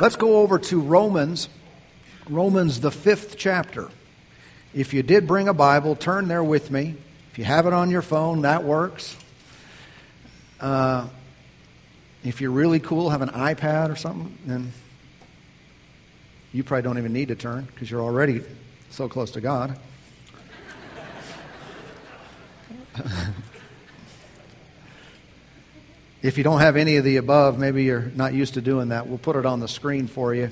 Let's go over to Romans, Romans, the fifth chapter. If you did bring a Bible, turn there with me. If you have it on your phone, that works. Uh, if you're really cool, have an iPad or something, then you probably don't even need to turn because you're already so close to God. if you don't have any of the above, maybe you're not used to doing that. We'll put it on the screen for you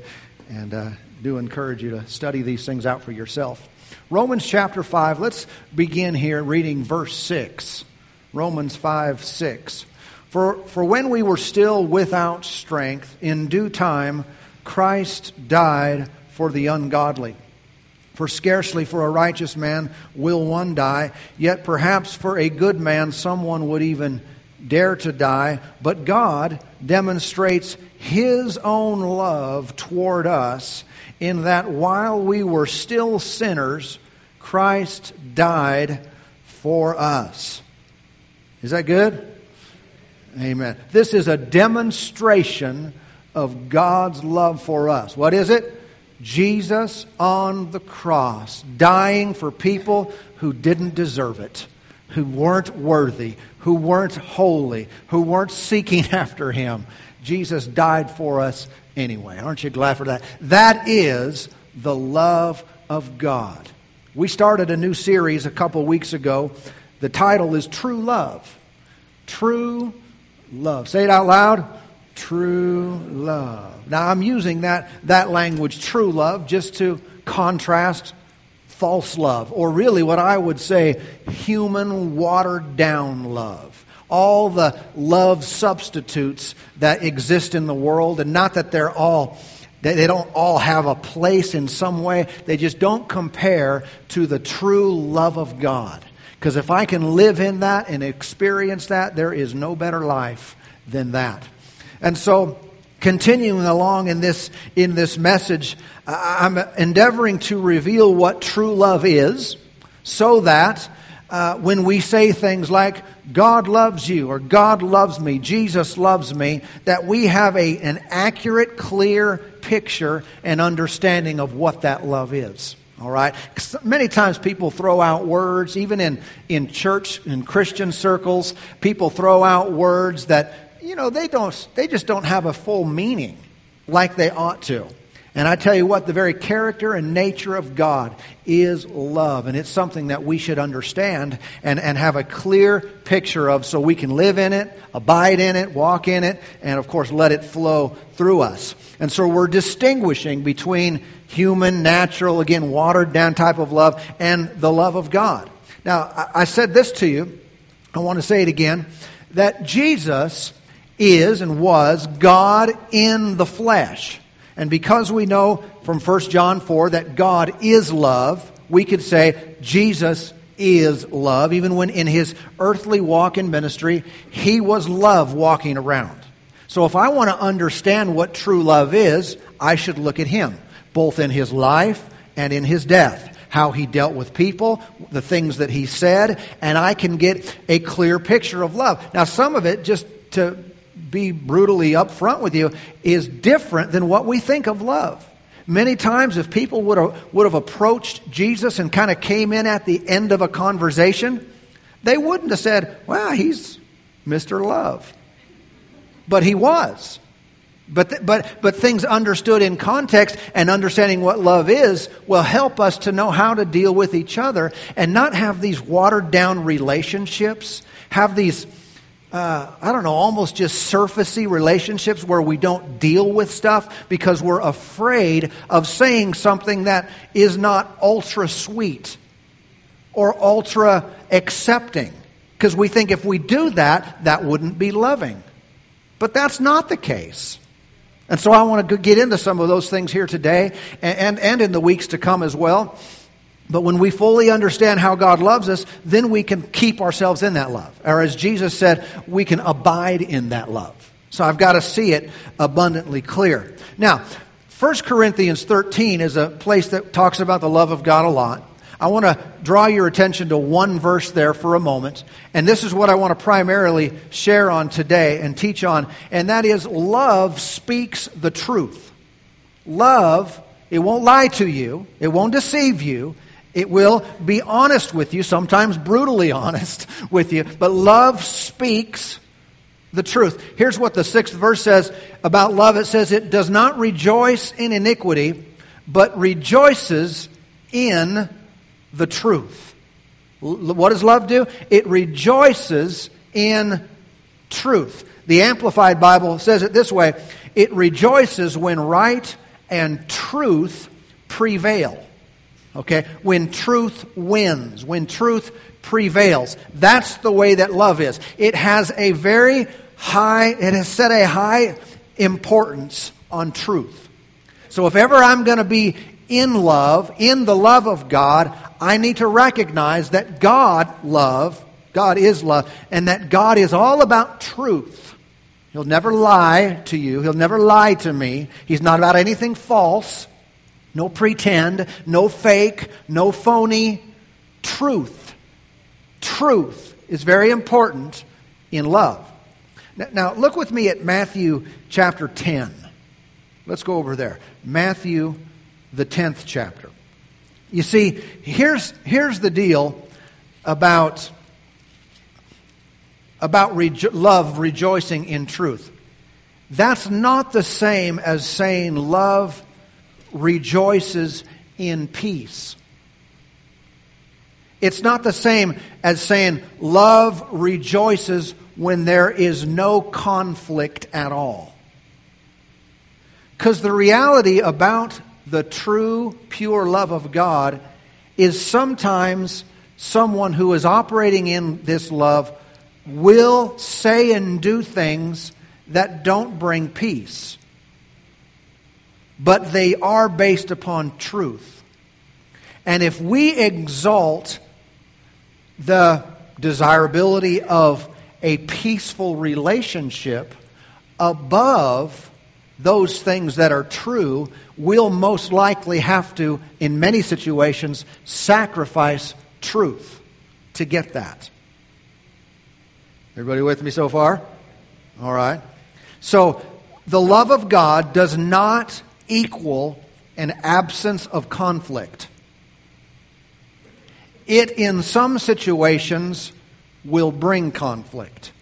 and uh, do encourage you to study these things out for yourself. Romans chapter 5, let's begin here reading verse 6. Romans 5 6. For, for when we were still without strength, in due time, Christ died for the ungodly. For scarcely for a righteous man will one die, yet perhaps for a good man someone would even dare to die. But God demonstrates His own love toward us in that while we were still sinners, Christ died for us. Is that good? Amen. This is a demonstration of God's love for us. What is it? Jesus on the cross, dying for people who didn't deserve it, who weren't worthy, who weren't holy, who weren't seeking after Him. Jesus died for us anyway. Aren't you glad for that? That is the love of God. We started a new series a couple weeks ago. The title is True Love. True Love. Say it out loud. True love. Now I'm using that, that language, true love, just to contrast false love, or really what I would say, human watered down love. All the love substitutes that exist in the world, and not that they're all they, don't all have a place in some way. They just don't compare to the true love of God. Because if I can live in that and experience that, there is no better life than that. And so, continuing along in this, in this message, I'm endeavoring to reveal what true love is so that uh, when we say things like, God loves you, or God loves me, Jesus loves me, that we have a, an accurate, clear picture and understanding of what that love is. All right? Many times people throw out words, even in, in church, in Christian circles, people throw out words that you know, they don't, they just don't have a full meaning like they ought to. And I tell you what, the very character and nature of God is love. And it's something that we should understand and, and have a clear picture of so we can live in it, abide in it, walk in it, and of course let it flow through us. And so we're distinguishing between human, natural, again, watered down type of love and the love of God. Now, I, I said this to you. I want to say it again that Jesus is and was God in the flesh. And because we know from 1 John 4 that God is love, we could say Jesus is love. Even when in his earthly walk in ministry, he was love walking around. So if I want to understand what true love is, I should look at him, both in his life and in his death. How he dealt with people, the things that he said, and I can get a clear picture of love. Now, some of it, just to be brutally upfront with you, is different than what we think of love. Many times, if people would have, would have approached Jesus and kind of came in at the end of a conversation, they wouldn't have said, Well, he's Mr. Love. But he was. But, th- but, but things understood in context and understanding what love is will help us to know how to deal with each other and not have these watered down relationships, have these uh, I don't know, almost just surfacey relationships where we don't deal with stuff because we're afraid of saying something that is not ultra sweet or ultra accepting. Because we think if we do that, that wouldn't be loving. But that's not the case. And so I want to get into some of those things here today and, and, and in the weeks to come as well. But when we fully understand how God loves us, then we can keep ourselves in that love. Or as Jesus said, we can abide in that love. So I've got to see it abundantly clear. Now, 1 Corinthians 13 is a place that talks about the love of God a lot. I want to draw your attention to one verse there for a moment. And this is what I want to primarily share on today and teach on. And that is love speaks the truth. Love, it won't lie to you, it won't deceive you. It will be honest with you, sometimes brutally honest with you, but love speaks the truth. Here's what the sixth verse says about love it says, It does not rejoice in iniquity, but rejoices in the truth. What does love do? It rejoices in truth. The Amplified Bible says it this way it rejoices when right and truth prevail. Okay? When truth wins, when truth prevails. That's the way that love is. It has a very high, it has set a high importance on truth. So if ever I'm going to be in love, in the love of God, I need to recognize that God love, God is love, and that God is all about truth. He'll never lie to you. He'll never lie to me. He's not about anything false. No pretend, no fake, no phony. Truth. Truth is very important in love. Now, look with me at Matthew chapter 10. Let's go over there. Matthew, the 10th chapter. You see, here's, here's the deal about, about rejo- love rejoicing in truth. That's not the same as saying love rejoices in peace. It's not the same as saying love rejoices when there is no conflict at all. Because the reality about the true, pure love of God is sometimes someone who is operating in this love will say and do things that don't bring peace but they are based upon truth. And if we exalt the desirability of a peaceful relationship above those things that are true, we'll most likely have to, in many situations, sacrifice truth to get that. Everybody with me so far? All right. So, the love of God does not equal an absence of conflict. It, in some situations, will bring conflict.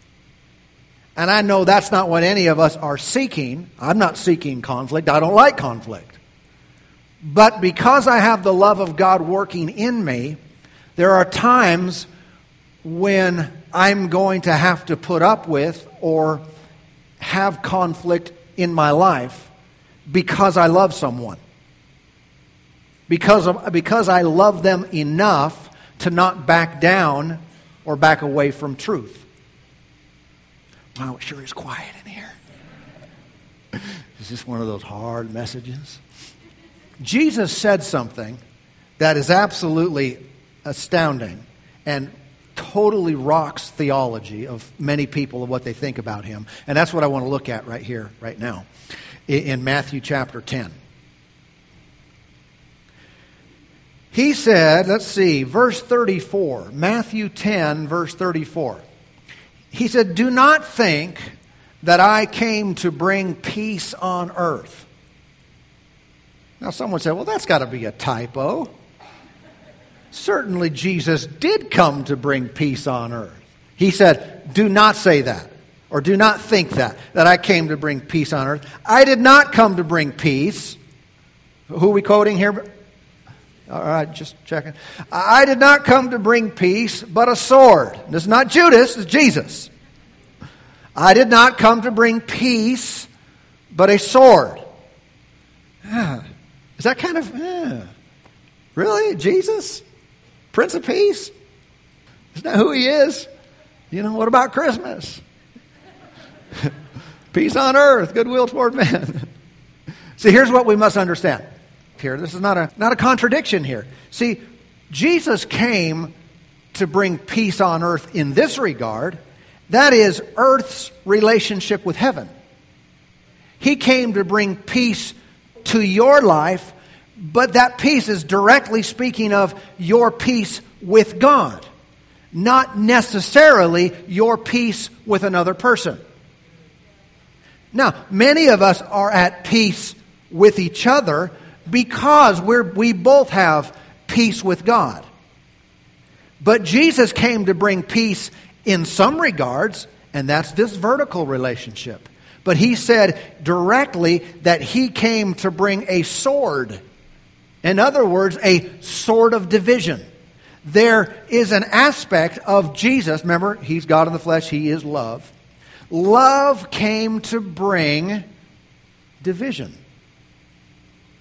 And I know that's not what any of us are seeking. I'm not seeking conflict. I don't like conflict. But because I have the love of God working in me, there are times when I'm going to have to put up with or have conflict in my life because I love someone. Because, of, because I love them enough to not back down or back away from truth. Wow, it sure is quiet in here. Is this one of those hard messages? Jesus said something that is absolutely astounding and totally rocks theology of many people of what they think about him. And that's what I want to look at right here, right now in Matthew chapter 10. He said, let's see, verse 34, Matthew 10, verse 34. He said, Do not think that I came to bring peace on earth. Now, someone said, Well, that's got to be a typo. Certainly, Jesus did come to bring peace on earth. He said, Do not say that. Or do not think that, that I came to bring peace on earth. I did not come to bring peace. Who are we quoting here? All right, just checking. I did not come to bring peace, but a sword. This is not Judas, it's Jesus. I did not come to bring peace, but a sword. Yeah. Is that kind of, yeah. really? Jesus? Prince of Peace? Isn't that who he is? You know, what about Christmas? Peace on earth, goodwill toward men. See, here's what we must understand. Here, this is not a not a contradiction here. See, Jesus came to bring peace on earth in this regard. That is earth's relationship with heaven. He came to bring peace to your life, but that peace is directly speaking of your peace with God, not necessarily your peace with another person. Now, many of us are at peace with each other because we're, we both have peace with God. But Jesus came to bring peace in some regards, and that's this vertical relationship. But he said directly that he came to bring a sword. In other words, a sword of division. There is an aspect of Jesus, remember, he's God in the flesh, he is love. Love came to bring division.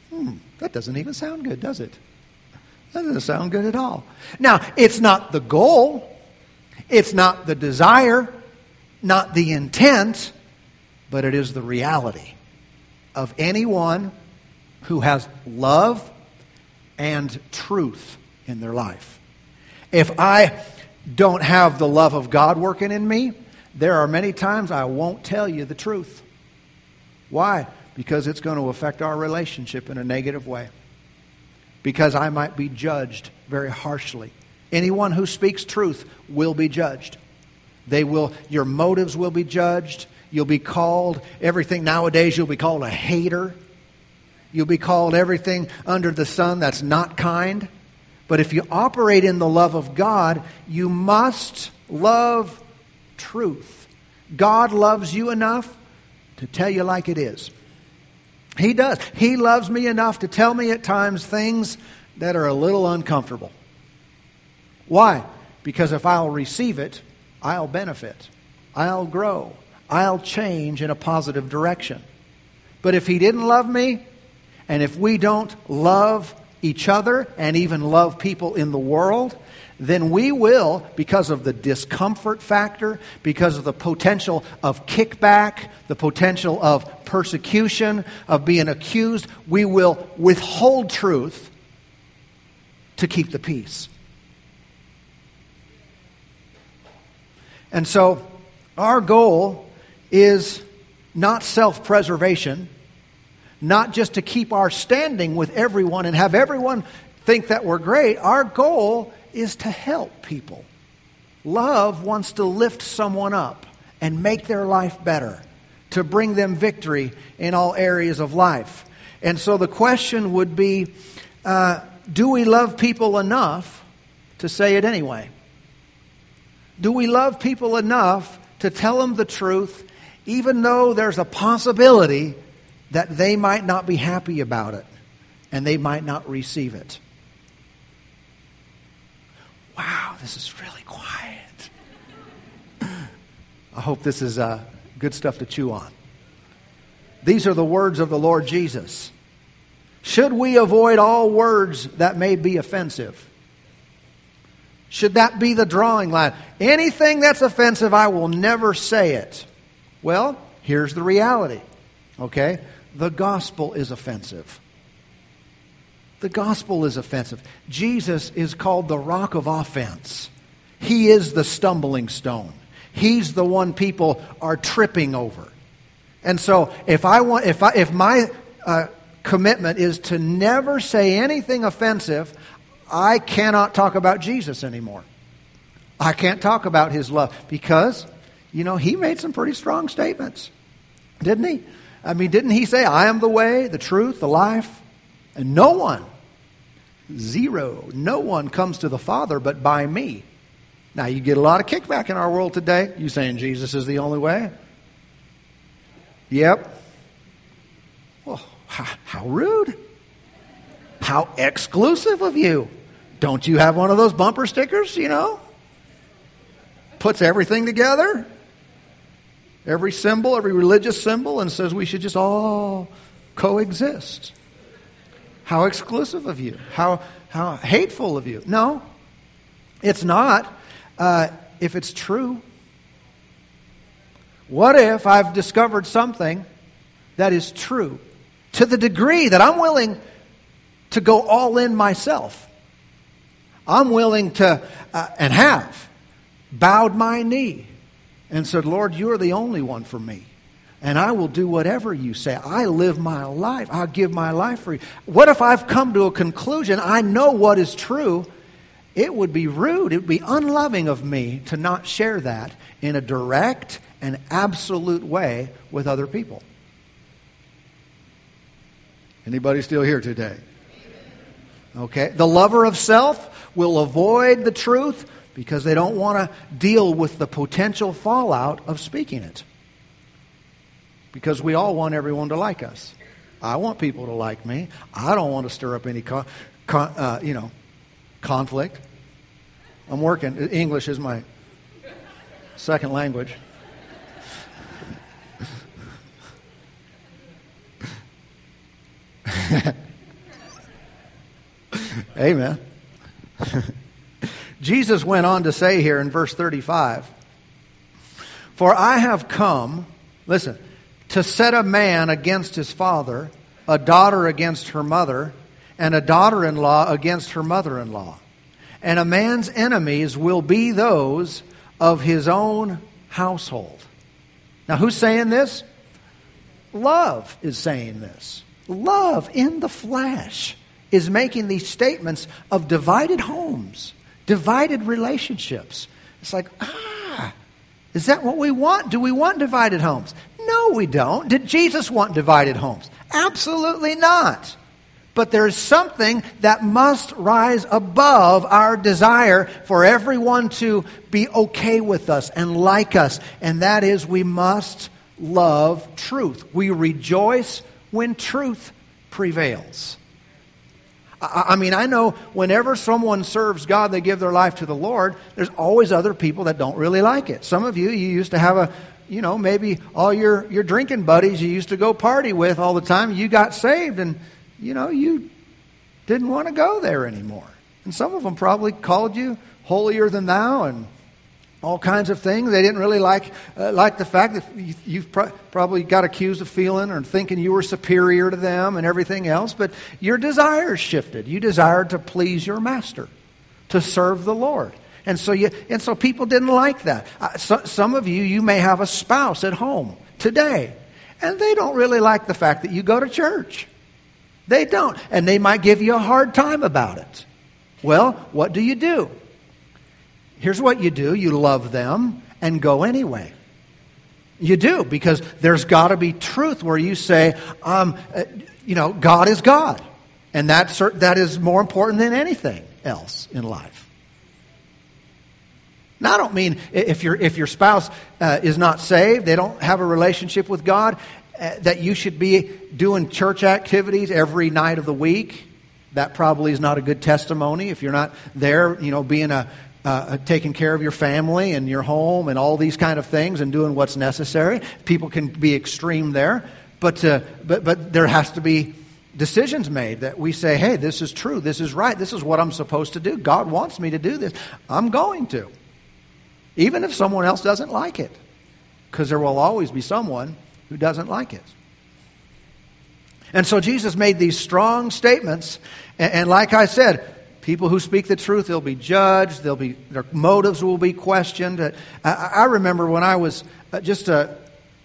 Hmm, that doesn't even sound good, does it? That doesn't sound good at all. Now, it's not the goal, it's not the desire, not the intent, but it is the reality of anyone who has love and truth in their life. If I don't have the love of God working in me, there are many times I won't tell you the truth. Why? Because it's going to affect our relationship in a negative way. Because I might be judged very harshly. Anyone who speaks truth will be judged. They will your motives will be judged. You'll be called everything nowadays you'll be called a hater. You'll be called everything under the sun that's not kind. But if you operate in the love of God, you must love truth. God loves you enough to tell you like it is. He does. He loves me enough to tell me at times things that are a little uncomfortable. Why? Because if I'll receive it, I'll benefit. I'll grow. I'll change in a positive direction. But if He didn't love me, and if we don't love each other and even love people in the world, then we will, because of the discomfort factor, because of the potential of kickback, the potential of persecution, of being accused, we will withhold truth to keep the peace. And so, our goal is not self preservation, not just to keep our standing with everyone and have everyone think that we're great. Our goal is to help people. Love wants to lift someone up and make their life better, to bring them victory in all areas of life. And so the question would be uh, do we love people enough to say it anyway? Do we love people enough to tell them the truth, even though there's a possibility that they might not be happy about it and they might not receive it? Wow, this is really quiet. I hope this is uh, good stuff to chew on. These are the words of the Lord Jesus. Should we avoid all words that may be offensive? Should that be the drawing line? Anything that's offensive, I will never say it. Well, here's the reality. Okay? The gospel is offensive. The gospel is offensive. Jesus is called the rock of offense. He is the stumbling stone. He's the one people are tripping over. And so, if I want, if I, if my uh, commitment is to never say anything offensive, I cannot talk about Jesus anymore. I can't talk about His love because, you know, He made some pretty strong statements, didn't He? I mean, didn't He say, "I am the way, the truth, the life"? And no one Zero. No one comes to the Father but by me. Now, you get a lot of kickback in our world today. You saying Jesus is the only way? Yep. Well, how, how rude. How exclusive of you. Don't you have one of those bumper stickers, you know? Puts everything together. Every symbol, every religious symbol, and says we should just all coexist. How exclusive of you. How, how hateful of you. No, it's not. Uh, if it's true, what if I've discovered something that is true to the degree that I'm willing to go all in myself? I'm willing to, uh, and have, bowed my knee and said, Lord, you're the only one for me and I will do whatever you say. I live my life. I'll give my life for you. What if I've come to a conclusion? I know what is true. It would be rude, it would be unloving of me to not share that in a direct and absolute way with other people. Anybody still here today? Okay. The lover of self will avoid the truth because they don't want to deal with the potential fallout of speaking it. Because we all want everyone to like us. I want people to like me. I don't want to stir up any, con- uh, you know, conflict. I'm working. English is my second language. Amen. Jesus went on to say here in verse 35 For I have come, listen, to set a man against his father, a daughter against her mother, and a daughter in law against her mother in law. And a man's enemies will be those of his own household. Now, who's saying this? Love is saying this. Love in the flesh is making these statements of divided homes, divided relationships. It's like, ah, is that what we want? Do we want divided homes? No, we don't. Did Jesus want divided homes? Absolutely not. But there's something that must rise above our desire for everyone to be okay with us and like us, and that is we must love truth. We rejoice when truth prevails. I mean, I know whenever someone serves God, they give their life to the Lord, there's always other people that don't really like it. Some of you, you used to have a, you know, maybe all your, your drinking buddies you used to go party with all the time, you got saved and, you know, you didn't want to go there anymore. And some of them probably called you holier than thou and all kinds of things. They didn't really like uh, like the fact that you, have pro- probably got accused of feeling or thinking you were superior to them and everything else. But your desires shifted. You desired to please your master, to serve the Lord. And so you, and so people didn't like that. Uh, so, some of you, you may have a spouse at home today, and they don't really like the fact that you go to church. They don't, and they might give you a hard time about it. Well, what do you do? Here's what you do you love them and go anyway. You do, because there's got to be truth where you say, um, uh, you know, God is God. And that, that is more important than anything else in life. Now, I don't mean if, your if your spouse uh, is not saved, they don't have a relationship with God, uh, that you should be doing church activities every night of the week. That probably is not a good testimony if you're not there, you know, being a uh, taking care of your family and your home and all these kind of things and doing what's necessary. People can be extreme there, but uh, but but there has to be decisions made that we say, hey, this is true, this is right, this is what I'm supposed to do. God wants me to do this. I'm going to, even if someone else doesn't like it, because there will always be someone who doesn't like it. And so Jesus made these strong statements, and, and like I said, People who speak the truth, they'll be judged. They'll be, their motives will be questioned. I, I remember when I was uh, just a,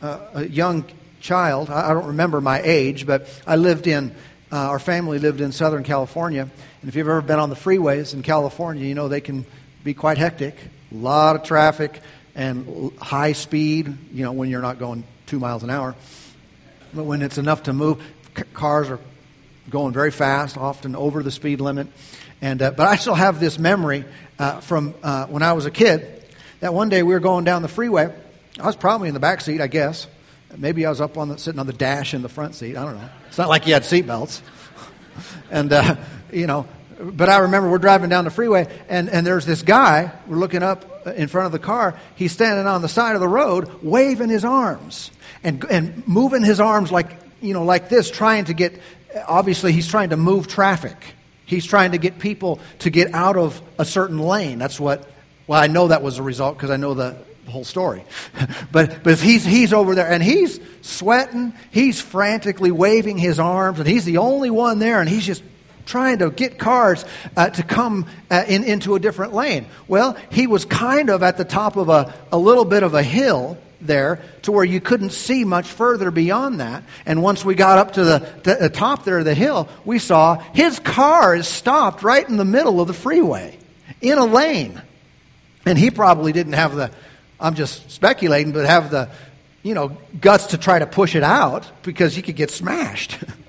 a young child, I don't remember my age, but I lived in, uh, our family lived in Southern California. And if you've ever been on the freeways in California, you know they can be quite hectic. A lot of traffic and high speed, you know, when you're not going two miles an hour. But when it's enough to move, c- cars are going very fast, often over the speed limit. And uh, but I still have this memory uh, from uh, when I was a kid that one day we were going down the freeway. I was probably in the back seat, I guess. Maybe I was up on the sitting on the dash in the front seat. I don't know. It's not like you had seatbelts. and uh, you know, but I remember we're driving down the freeway, and and there's this guy. We're looking up uh, in front of the car. He's standing on the side of the road, waving his arms and and moving his arms like you know like this, trying to get. Obviously, he's trying to move traffic. He's trying to get people to get out of a certain lane. That's what, well, I know that was a result because I know the whole story. but, but if he's, he's over there and he's sweating, he's frantically waving his arms, and he's the only one there, and he's just trying to get cars uh, to come uh, in, into a different lane. Well, he was kind of at the top of a, a little bit of a hill, there to where you couldn't see much further beyond that. And once we got up to the, to the top there of the hill, we saw his car is stopped right in the middle of the freeway in a lane. And he probably didn't have the, I'm just speculating, but have the, you know, guts to try to push it out because he could get smashed.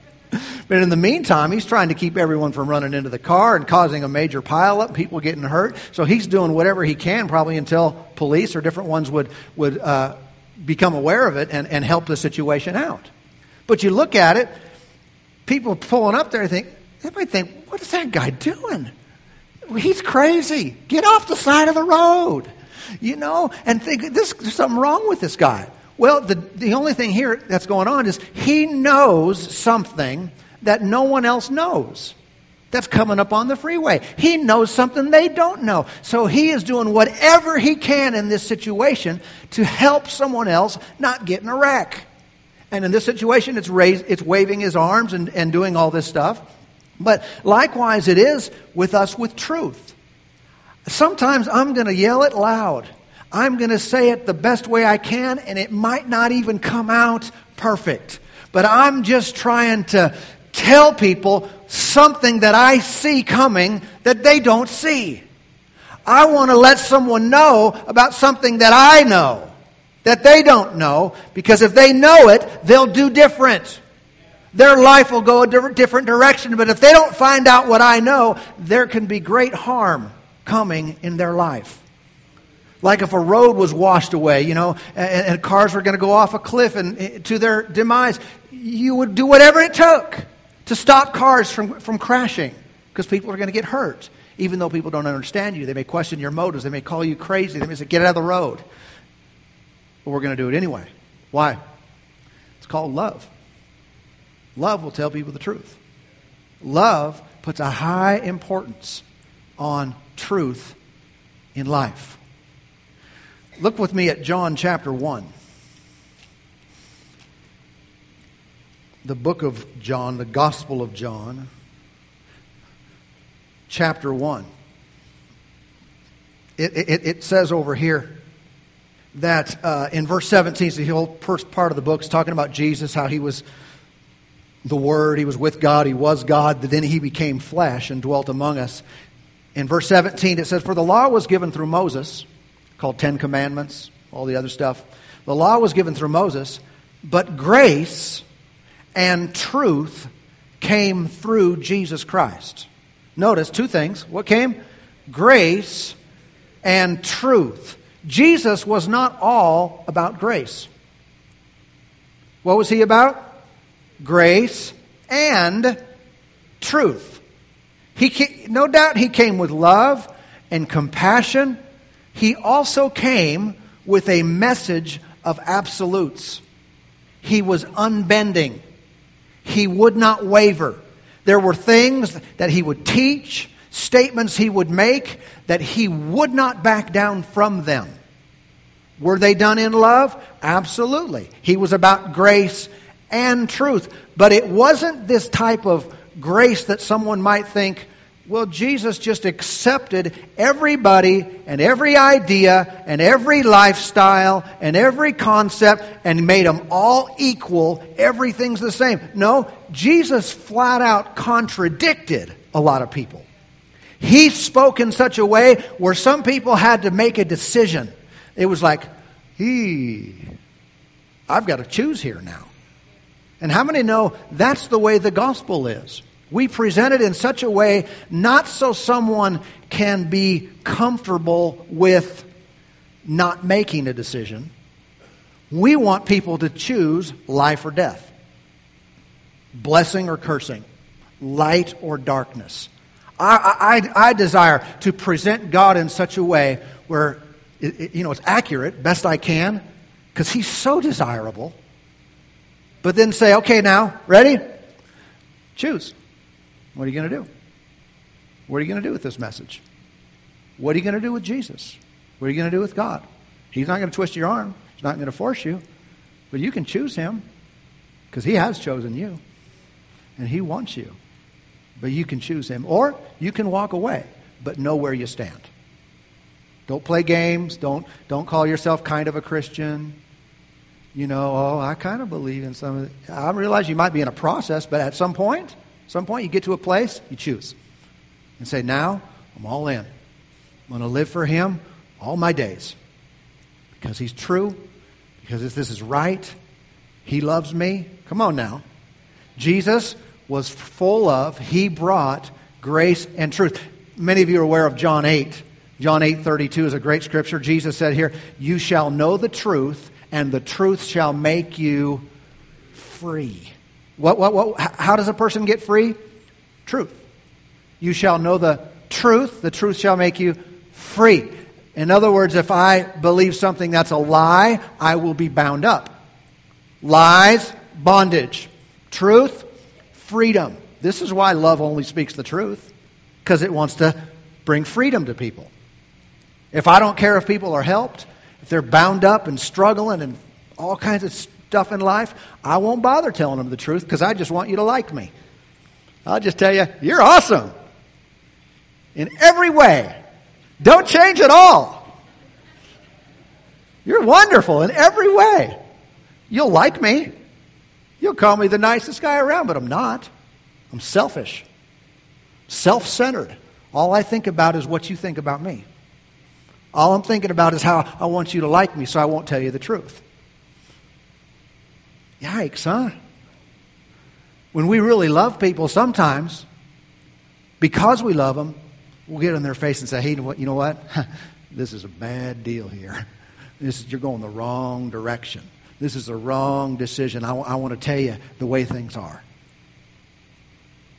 but in the meantime, he's trying to keep everyone from running into the car and causing a major pileup, people getting hurt. So he's doing whatever he can, probably until police or different ones would would uh, become aware of it and, and help the situation out. But you look at it, people pulling up there think they might think, what is that guy doing? He's crazy. Get off the side of the road. You know, and think this, there's something wrong with this guy. Well, the, the only thing here that's going on is he knows something that no one else knows that's coming up on the freeway. He knows something they don't know. So he is doing whatever he can in this situation to help someone else not get in a wreck. And in this situation, it's, raised, it's waving his arms and, and doing all this stuff. But likewise, it is with us with truth. Sometimes I'm going to yell it loud. I'm going to say it the best way I can, and it might not even come out perfect. But I'm just trying to tell people something that I see coming that they don't see. I want to let someone know about something that I know that they don't know because if they know it, they'll do different. Their life will go a different direction, but if they don't find out what I know, there can be great harm coming in their life. Like if a road was washed away, you know, and, and cars were going to go off a cliff and eh, to their demise, you would do whatever it took to stop cars from, from crashing because people are going to get hurt. Even though people don't understand you, they may question your motives, they may call you crazy, they may say, get out of the road. But we're going to do it anyway. Why? It's called love. Love will tell people the truth. Love puts a high importance on truth in life. Look with me at John chapter 1. The book of John, the Gospel of John, chapter 1. It, it, it says over here that uh, in verse 17, so the whole first part of the book is talking about Jesus, how he was the Word, He was with God, He was God, then He became flesh and dwelt among us. In verse 17, it says, For the law was given through Moses, called Ten Commandments, all the other stuff. The law was given through Moses, but grace and truth came through Jesus Christ. Notice two things. What came? Grace and truth. Jesus was not all about grace. What was he about? grace, and truth. He, no doubt he came with love and compassion. He also came with a message of absolutes. He was unbending. He would not waver. There were things that he would teach, statements he would make, that he would not back down from them. Were they done in love? Absolutely. He was about grace and truth. But it wasn't this type of grace that someone might think, well, Jesus just accepted everybody and every idea and every lifestyle and every concept and made them all equal. Everything's the same. No, Jesus flat out contradicted a lot of people. He spoke in such a way where some people had to make a decision. It was like, he, I've got to choose here now. And how many know that's the way the gospel is? We present it in such a way not so someone can be comfortable with not making a decision. We want people to choose life or death, blessing or cursing, light or darkness. I, I, I desire to present God in such a way where it, it, you know it's accurate, best I can, because He's so desirable. But then say, okay, now, ready? Choose. What are you going to do? What are you going to do with this message? What are you going to do with Jesus? What are you going to do with God? He's not going to twist your arm. He's not going to force you. But you can choose Him because He has chosen you. And He wants you. But you can choose Him. Or you can walk away, but know where you stand. Don't play games. Don't, don't call yourself kind of a Christian you know, oh, I kind of believe in some of it. I realize you might be in a process, but at some point, some point you get to a place, you choose. And say, now I'm all in. I'm going to live for him all my days. Because he's true, because if this is right, he loves me. Come on now. Jesus was full of, he brought grace and truth. Many of you are aware of John 8. John 8:32 is a great scripture. Jesus said here, "You shall know the truth, and the truth shall make you free." What, what, what, how does a person get free? Truth. You shall know the truth, the truth shall make you free. In other words, if I believe something that's a lie, I will be bound up. Lies, bondage. Truth, freedom. This is why love only speaks the truth, because it wants to bring freedom to people. If I don't care if people are helped, if they're bound up and struggling and all kinds of stuff in life, I won't bother telling them the truth because I just want you to like me. I'll just tell you, you're awesome in every way. Don't change at all. You're wonderful in every way. You'll like me. You'll call me the nicest guy around, but I'm not. I'm selfish, self centered. All I think about is what you think about me. All I'm thinking about is how I want you to like me, so I won't tell you the truth. Yikes, huh? When we really love people, sometimes, because we love them, we'll get in their face and say, hey, you know what? This is a bad deal here. This is, you're going the wrong direction. This is a wrong decision. I, I want to tell you the way things are.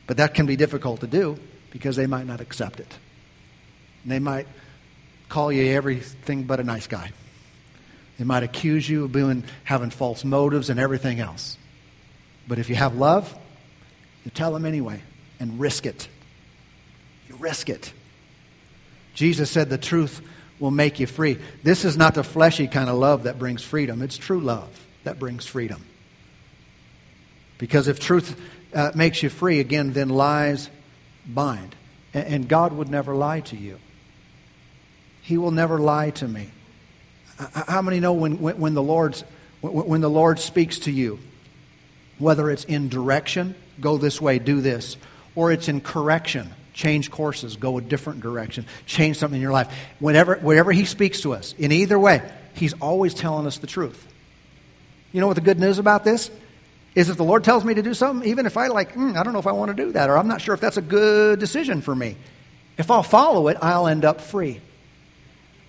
But that can be difficult to do because they might not accept it. They might call you everything but a nice guy. They might accuse you of being, having false motives and everything else. But if you have love, you tell them anyway and risk it. You risk it. Jesus said the truth will make you free. This is not the fleshy kind of love that brings freedom. It's true love that brings freedom. Because if truth uh, makes you free, again, then lies bind. And, and God would never lie to you. He will never lie to me. How many know when, when, when the Lord's, when the Lord speaks to you, whether it's in direction, go this way, do this, or it's in correction, change courses, go a different direction, change something in your life. Whenever, whenever He speaks to us, in either way, He's always telling us the truth. You know what the good news about this? Is if the Lord tells me to do something, even if I like, mm, I don't know if I want to do that, or I'm not sure if that's a good decision for me. If I'll follow it, I'll end up free.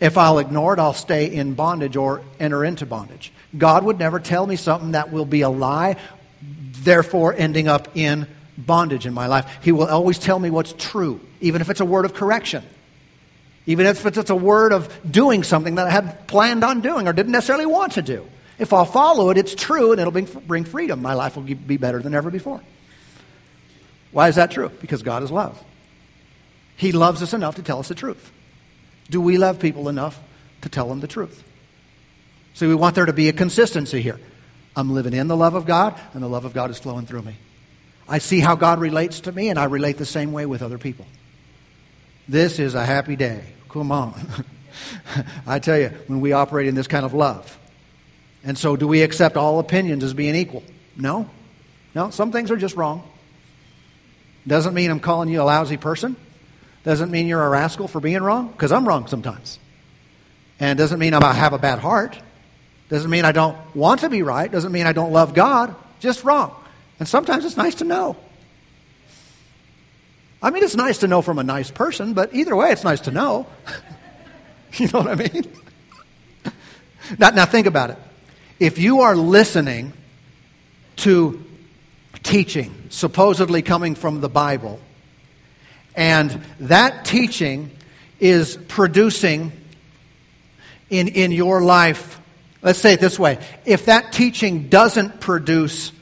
If I'll ignore it, I'll stay in bondage or enter into bondage. God would never tell me something that will be a lie, therefore ending up in bondage in my life. He will always tell me what's true, even if it's a word of correction. Even if it's a word of doing something that I had planned on doing or didn't necessarily want to do. If I'll follow it, it's true and it'll bring freedom. My life will be better than ever before. Why is that true? Because God is love. He loves us enough to tell us the truth. Do we love people enough to tell them the truth? See, we want there to be a consistency here. I'm living in the love of God, and the love of God is flowing through me. I see how God relates to me, and I relate the same way with other people. This is a happy day. Come on. I tell you, when we operate in this kind of love. And so, do we accept all opinions as being equal? No. No, some things are just wrong. Doesn't mean I'm calling you a lousy person. Doesn't mean you're a rascal for being wrong, because I'm wrong sometimes. And doesn't mean I have a bad heart. Doesn't mean I don't want to be right. Doesn't mean I don't love God. Just wrong. And sometimes it's nice to know. I mean, it's nice to know from a nice person, but either way, it's nice to know. you know what I mean? now, now, think about it. If you are listening to teaching supposedly coming from the Bible, and that teaching is producing in, in your life, let's say it this way if that teaching doesn't produce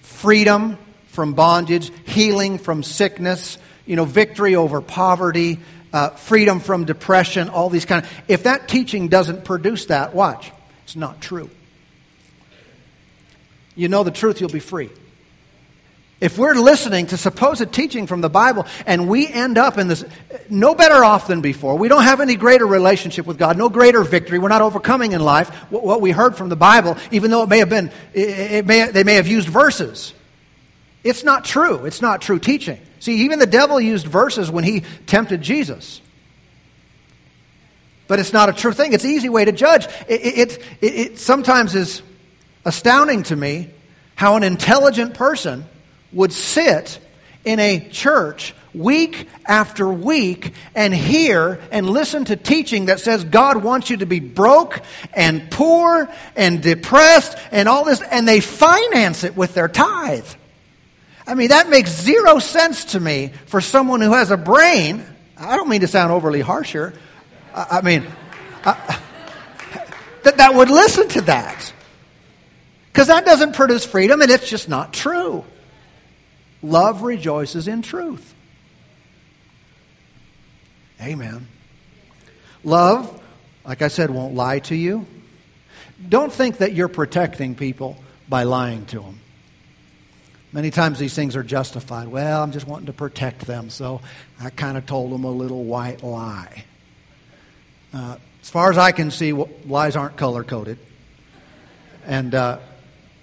freedom from bondage, healing from sickness, you know, victory over poverty, uh, freedom from depression, all these kind of. If that teaching doesn't produce that, watch, it's not true. You know the truth, you'll be free. If we're listening to supposed teaching from the Bible and we end up in this, no better off than before, we don't have any greater relationship with God, no greater victory, we're not overcoming in life what we heard from the Bible, even though it may have been, it may, they may have used verses. It's not true. It's not true teaching. See, even the devil used verses when he tempted Jesus. But it's not a true thing. It's an easy way to judge. It, it, it, it sometimes is astounding to me how an intelligent person would sit in a church week after week and hear and listen to teaching that says God wants you to be broke and poor and depressed and all this, and they finance it with their tithe. I mean, that makes zero sense to me for someone who has a brain. I don't mean to sound overly harsh here. I, mean, I, that, that would listen to that. Because that doesn't produce freedom and it's just not true. Love rejoices in truth. Amen. Love, like I said, won't lie to you. Don't think that you're protecting people by lying to them. Many times these things are justified. Well, I'm just wanting to protect them, so I kind of told them a little white lie. Uh, as far as I can see, lies aren't color coded, and uh,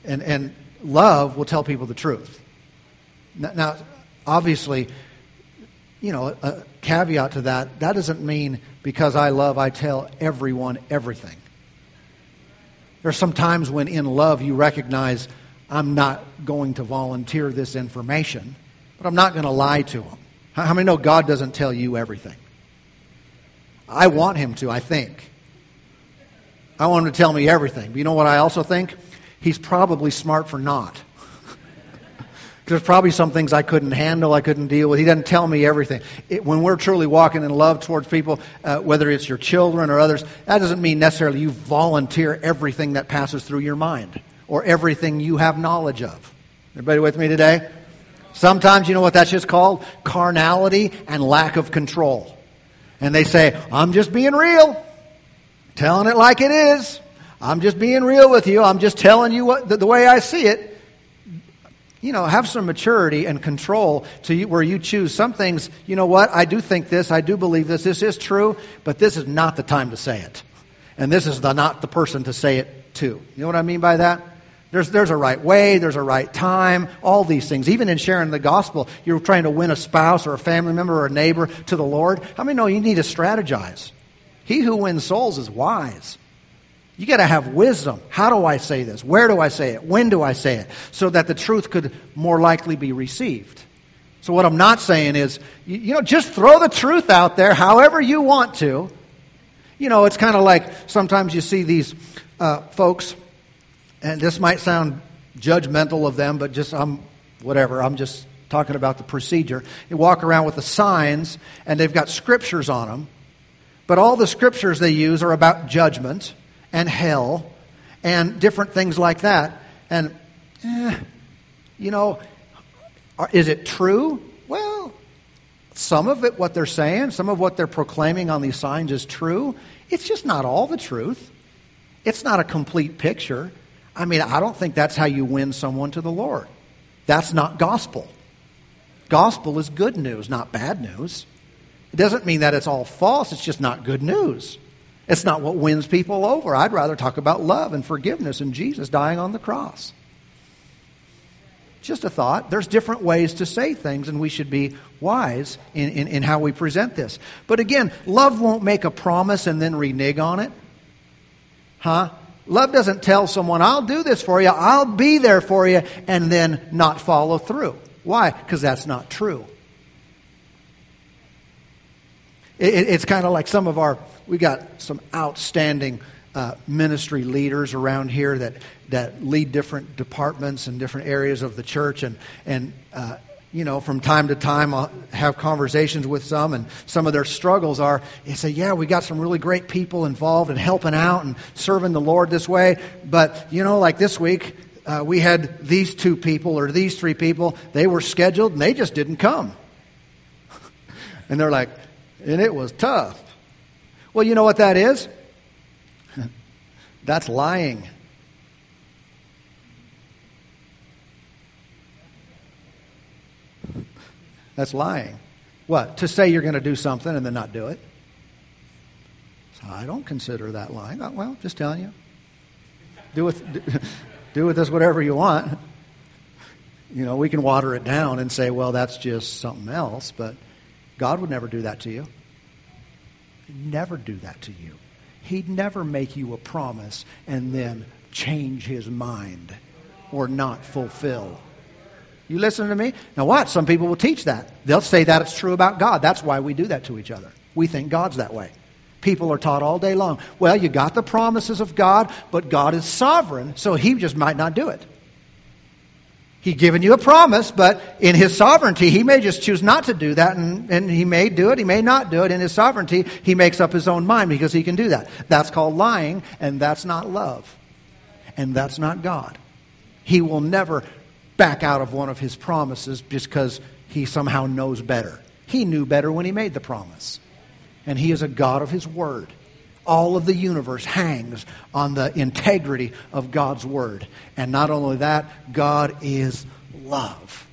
and and love will tell people the truth. Now, obviously, you know, a caveat to that, that doesn't mean because I love, I tell everyone everything. There are some times when in love you recognize I'm not going to volunteer this information, but I'm not going to lie to them. How many know God doesn't tell you everything? I want Him to, I think. I want Him to tell me everything. But you know what I also think? He's probably smart for not. There's probably some things I couldn't handle, I couldn't deal with. He doesn't tell me everything. It, when we're truly walking in love towards people, uh, whether it's your children or others, that doesn't mean necessarily you volunteer everything that passes through your mind or everything you have knowledge of. Everybody with me today? Sometimes, you know what that's just called? Carnality and lack of control. And they say, I'm just being real, telling it like it is. I'm just being real with you. I'm just telling you what, the, the way I see it you know, have some maturity and control to you, where you choose some things. You know what? I do think this. I do believe this. This is true, but this is not the time to say it, and this is the, not the person to say it to. You know what I mean by that? There's there's a right way. There's a right time. All these things. Even in sharing the gospel, you're trying to win a spouse or a family member or a neighbor to the Lord. How many know you need to strategize? He who wins souls is wise. You got to have wisdom. How do I say this? Where do I say it? When do I say it? So that the truth could more likely be received. So what I'm not saying is, you, know, just throw the truth out there however you want to. You know, it's kind of like sometimes you see these uh, folks, and this might sound judgmental of them, but just I'm whatever. I'm just talking about the procedure. They walk around with the signs, and they've got scriptures on them, but all the scriptures they use are about judgment and hell and different things like that. And, eh, you know, is it true? Well, some of it, what they're saying, some of what they're proclaiming on these signs is true. It's just not all the truth. It's not a complete picture. I mean, I don't think that's how you win someone to the Lord. That's not gospel. Gospel is good news, not bad news. It doesn't mean that it's all false, it's just not good news. It's not what wins people over. I'd rather talk about love and forgiveness and Jesus dying on the cross. Just a thought. There's different ways to say things, and we should be wise in, in, in how we present this. But again, love won't make a promise and then renege on it. Huh? Love doesn't tell someone, I'll do this for you, I'll be there for you, and then not follow through. Why? Because that's not true. It, it's kind of like some of our, we got some outstanding uh, ministry leaders around here that, that lead different departments and different areas of the church. And, and uh, you know, from time to time, I'll have conversations with some, and some of their struggles are, they say, yeah, we got some really great people involved and helping out and serving the Lord this way. But, you know, like this week, uh, we had these two people or these three people, they were scheduled and they just didn't come. and they're like, and it was tough. Well, you know what that is? That's lying. That's lying. What? To say you're going to do something and then not do it? So I don't consider that lying. Oh, well, just telling you. Do with, do with this whatever you want. You know, we can water it down and say, well, that's just something else, but God would never do that to you. He'd never do that to you. He'd never make you a promise and then change his mind or not fulfill You listen to me? Now, watch. Some people will teach that. They'll say that it's true about God. That's why we do that to each other. We think God's that way. People are taught all day long. Well, you got the promises of God, but God is sovereign, so He just might not do it. He's given you a promise, but in His sovereignty, He may just choose not to do that, and, and He may do it, He may not do it. In His sovereignty, He makes up His own mind because He can do that. That's called lying, and that's not love. And that's not God. He will never back out of one of His promises just because He somehow knows better. He knew better when He made the promise and He is a God of His Word. All of the universe hangs on the integrity of God's Word. And not only that, God is love.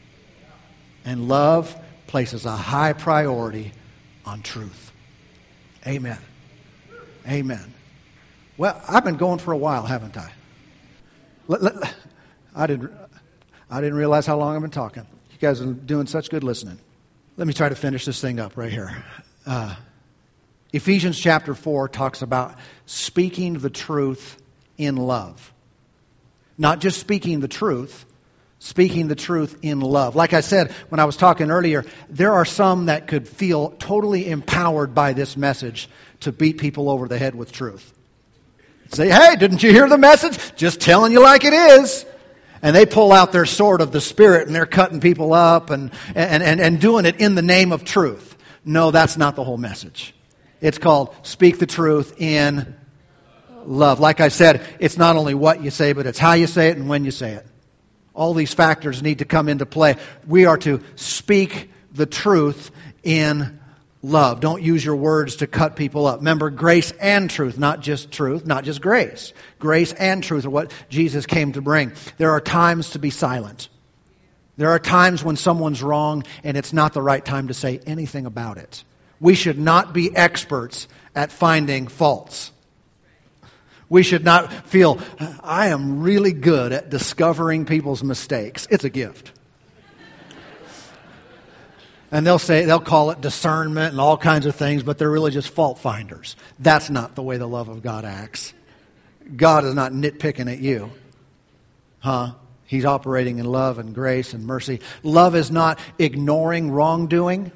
And love places a high priority on truth. Amen. Amen. Well, I've been going for a while, haven't I? I didn't, I didn't realize how long I've been talking. You guys are doing such good listening. Let me try to finish this thing up right here. Uh, Ephesians chapter 4 talks about speaking the truth in love. Not just speaking the truth, speaking the truth in love. Like I said when I was talking earlier, there are some that could feel totally empowered by this message to beat people over the head with truth. Say, hey, didn't you hear the message? Just telling you like it is. And they pull out their sword of the Spirit and they're cutting people up and, and, and, and doing it in the name of truth. No, that's not the whole message. It's called Speak the Truth in Love. Like I said, it's not only what you say, but it's how you say it and when you say it. All these factors need to come into play. We are to speak the truth in love. Don't use your words to cut people up. Remember, grace and truth, not just truth, not just grace. Grace and truth are what Jesus came to bring. There are times to be silent. There are times when someone's wrong and it's not the right time to say anything about it. We should not be experts at finding faults. We should not feel, I am really good at discovering people's mistakes. It's a gift. And they'll say, they'll call it discernment and all kinds of things, but they're really just fault finders. That's not the way the love of God acts. God is not nitpicking at you. Huh? He's operating in love and grace and mercy. Love is not ignoring wrongdoing.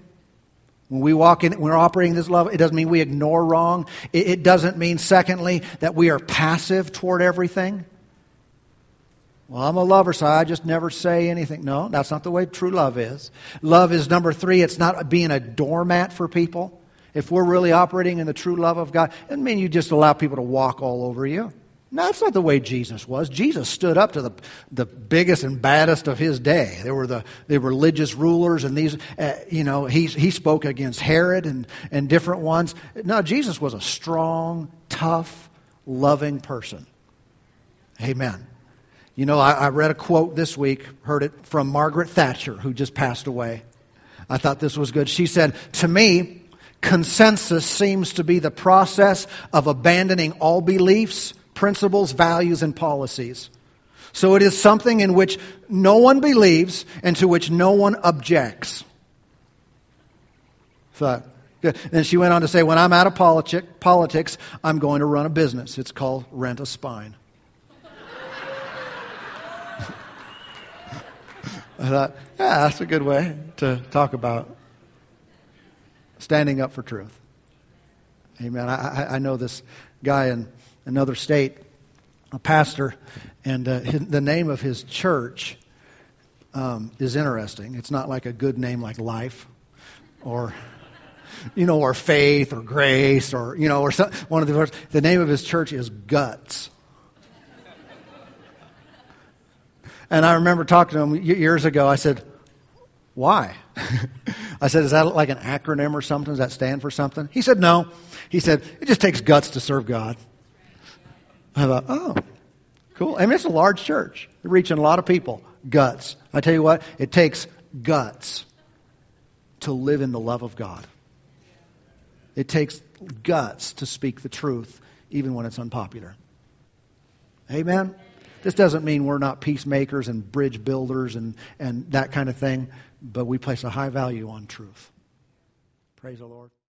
When we walk in, we're operating this love, it doesn't mean we ignore wrong. It, it doesn't mean, secondly, that we are passive toward everything. Well, I'm a lover, so I just never say anything. No, that's not the way true love is. Love is number three, it's not being a doormat for people. If we're really operating in the true love of God, it doesn't mean you just allow people to walk all over you. No, that's not the way Jesus was. Jesus stood up to the, the biggest and baddest of his day. There were the, the religious rulers and these, uh, you know, he, he spoke against Herod and, and different ones. No, Jesus was a strong, tough, loving person. Amen. You know, I, I read a quote this week, heard it from Margaret Thatcher, who just passed away. I thought this was good. She said, To me, consensus seems to be the process of abandoning all beliefs principles, values, and policies. So it is something in which no one believes and to which no one objects. So, then she went on to say, when I'm out of politic, politics, I'm going to run a business. It's called Rent a Spine. I thought, yeah, that's a good way to talk about standing up for truth. Amen. I, I know this guy in another state, a pastor, and uh, the name of his church um, is interesting. It's not like a good name like Life or you know, or faith or grace or, you know, or some, one of the words. The name of his church is Guts. And I remember talking to him years ago. I said, why? I said, is that like an acronym or something? Does that stand for something? He said, no. He said, it just takes guts to serve God. I thought, oh, cool. I mean, it's a large church. They're reaching a lot of people. Guts. I tell you what, it takes guts to live in the love of God. It takes guts to speak the truth, even when it's unpopular. Amen? This doesn't mean we're not peacemakers and bridge builders and, and that kind of thing, but we place a high value on truth. Praise the Lord.